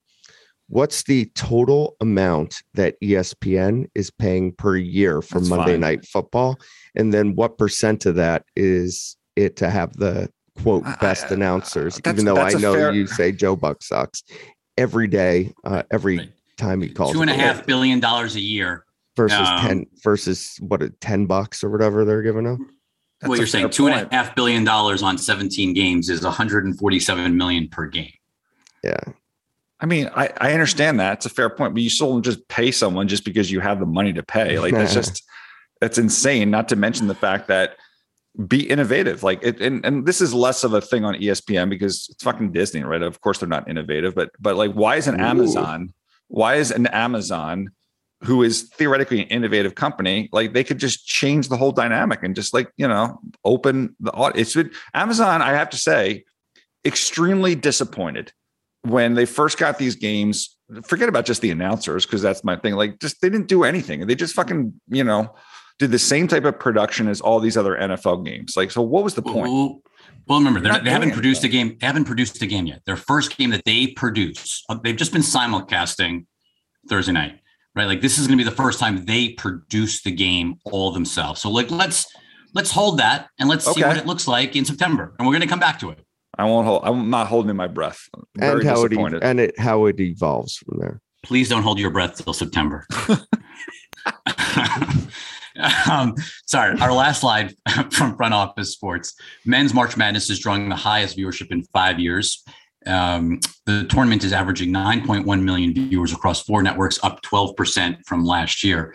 what's the total amount that espn is paying per year for That's monday fine. night football and then what percent of that is it to have the quote best I- announcers that's- even though i know fair- you say joe buck sucks every day uh, every Right. time he calls two and a it, half billion dollars a year. versus um, 10 versus what a 10 bucks or whatever they're giving him That's well, you're saying fair two and a half billion dollars on 17 games is 147 million per game. yeah I mean, I, I understand that. It's a fair point, but you still just pay someone just because you have the money to pay. Like that's <laughs> just that's insane. Not to mention the fact that be innovative. Like it and, and this is less of a thing on ESPN because it's fucking Disney, right? Of course they're not innovative, but but like why is an Ooh. Amazon, why is an Amazon who is theoretically an innovative company, like they could just change the whole dynamic and just like, you know, open the aud- it's Amazon, I have to say, extremely disappointed when they first got these games. Forget about just the announcers, because that's my thing. Like, just they didn't do anything. They just fucking, you know, did the same type of production as all these other NFL games. Like, so what was the point? Well, well, remember They're they're- they haven't doing produced a game. They haven't produced a game yet. Their first game that they produce, uh, they've just been simulcasting Thursday night, right? Like this is going to be the first time they produce the game all themselves. So like let's let's hold that and let's see what it looks like in September, and we're going to come back to it. I won't hold. I'm not holding my breath. I'm very and how it disappointed. ev- and it how it evolves from there Please don't hold your breath till September. <laughs> <laughs> <laughs> um, sorry, our last slide <laughs> from Front Office Sports. Men's March Madness is drawing the highest viewership in five years. Um, the tournament is averaging 9.1 million viewers across four networks, up 12% from last year.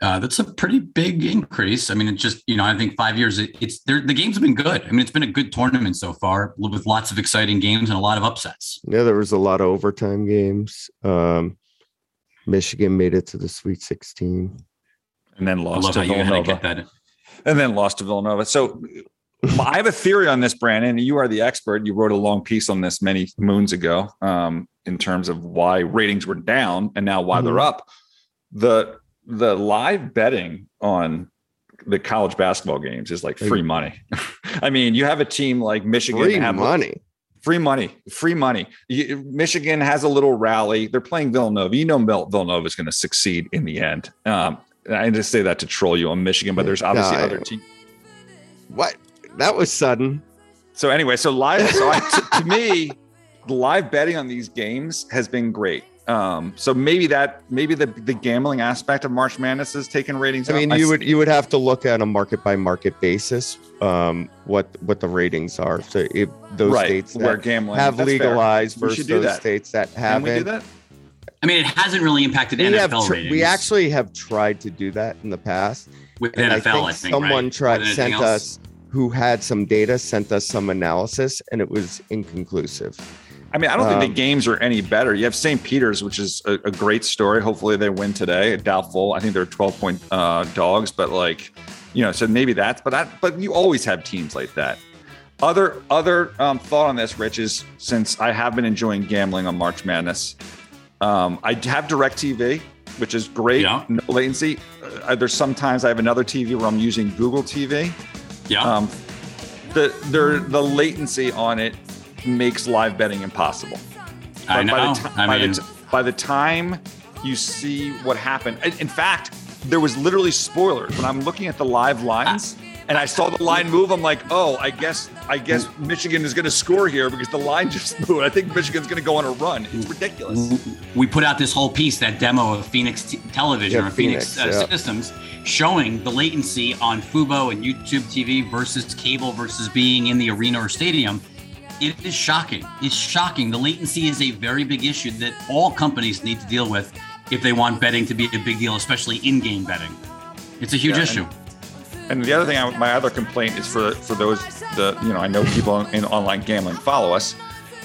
Uh, that's a pretty big increase. I mean, it's just you know, I think five years. It, it's. The games have been good. I mean, it's been a good tournament so far, with lots of exciting games and a lot of upsets. Yeah, there was a lot of overtime games. Um, Michigan made it to the Sweet 16. And then lost to you had Villanova. get that. and then lost to Villanova. So I have a theory on this, Brandon. You are the expert. You wrote a long piece on this many moons ago um, in terms of why ratings were down and now why they're up. The the live betting on the college basketball games is like free money. I mean, you have a team like Michigan Free have money. free money, free money. You- Michigan has a little rally. They're playing Villanova. You know, Villanova is going to succeed in the end. Um, I just say that to troll you on Michigan, but there's obviously I- other teams. What? That was sudden. So anyway, so live. So I, to, to me, the live betting on these games has been great. Um, so maybe that maybe the the gambling aspect of March Madness is taking ratings. I mean, I you s- would you would have to look at a market by market basis. Um, what what the ratings are. So if those right states where that gambling have fair. legalized We versus those that. states that Can we do haven't. that? I mean, it hasn't really impacted We have NFL tr- ratings. we actually have tried to do that in the past. with and NFL, I think, I think, someone right? tried sent else. us who had some data sent us some analysis and it was inconclusive. I mean, I don't think Um, the games are any better. You have St. Peter's, which is a, a great story. Hopefully, they win today. Doubtful. I think they're 12 point uh, dogs, but like, you know, so maybe that's. But that. But you always have teams like that. Other other um, thought on this, Rich, is since I have been enjoying gambling on March Madness, um, I have Directv, which is great. Yeah. No latency. Uh, there's sometimes I have another TV where I'm using Google TV. Yeah. Um, the there the latency on it makes live betting impossible. I But know. By the, ti- I by, mean, the t- by the time you see what happened, in in fact, there was literally spoilers when I'm looking at the live lines. And I saw the line move. I'm like, oh, I guess I guess Michigan is going to score here because the line <laughs> just moved. I think Michigan's going to go on a run. It's ridiculous. we put out this whole piece, that demo of Phenix t- Television Yeah, or Phenix, Phenix, uh, yeah. Systems, showing the latency on Fubo and YouTube TV versus cable versus being in the arena or stadium. It is shocking. It's shocking. The latency is a very big issue that all companies need to deal with if they want betting to be a big deal, especially in-game betting. It's a huge Yeah, issue. And the other thing, I, my other complaint is for for those the you know I know people in, in online gambling follow us.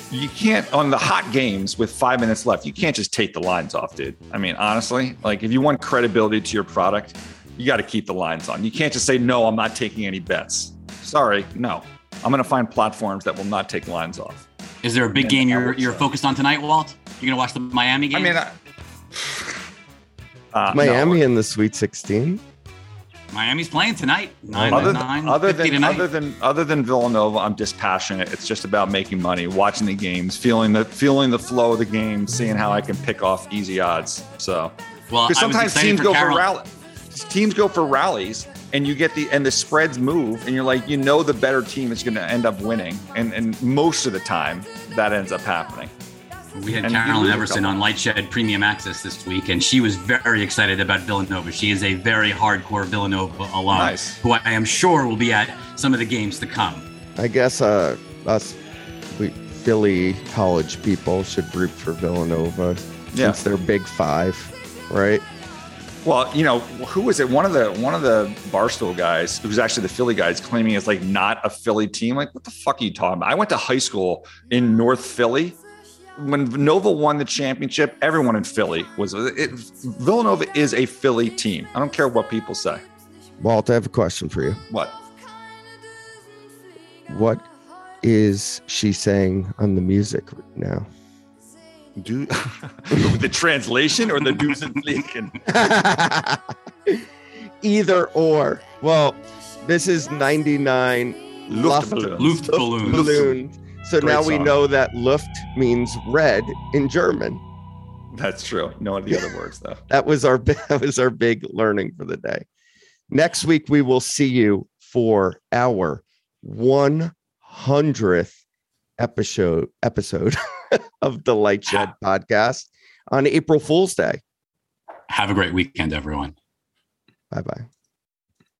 You can't on the hot games with five minutes left. You can't just take the lines off, dude. I mean, honestly, like if you want credibility to your product, you got to keep the lines on. You can't just say no. I'm not taking any bets. Sorry, no. I'm going to find platforms that will not take lines off. Is there a big And game you're you're out. focused on tonight, Walt? You're gonna watch the Miami game? I mean, <sighs> I, uh, no. Miami in the Sweet 16. Miami's playing tonight. Nine other to than, nine. other than tonight. other than other than Villanova, I'm dispassionate. It's just about making money, watching the games, feeling the feeling the flow of the game, seeing how I can pick off easy odds. So well, because I sometimes teams for go Carol- for rally, teams go for rallies, and you get the and the spreads move, and you're like, you know, the better team is going to end up winning, and and most of the time that ends up happening. We had And Carolyn Everson couple. on Lightshed Premium Access this week, and she was very excited about Villanova. She is a very hardcore Villanova alum, Nice. who I am sure will be at some of the games to come. I guess uh, us we, Philly college people should root for Villanova Yeah. since they're Big Five, right? Well, you know, who was it? One of the one of the Barstool guys, who's actually the Philly guys, claiming it's like not a Philly team. Like, what the fuck are you talking about? I went to high school in North Philly. When Nova won the championship, everyone in Philly was it, Villanova is a Philly team. I don't care what people say. Walt, I have a question for you. What? What is she saying on the music now? Do <laughs> the translation or the news and Flicken? <laughs> Either or. Well, this is 99 Luftballon. Luftballon. balloon. So Great now we know that Luft means red in German. That's true. No the other words though. That was our <laughs> that was our big learning for the day. Next week we will see you for our 100th episode episode <laughs> of the Light Shed podcast on April Fool's Day. Have a great weekend, everyone. Bye bye.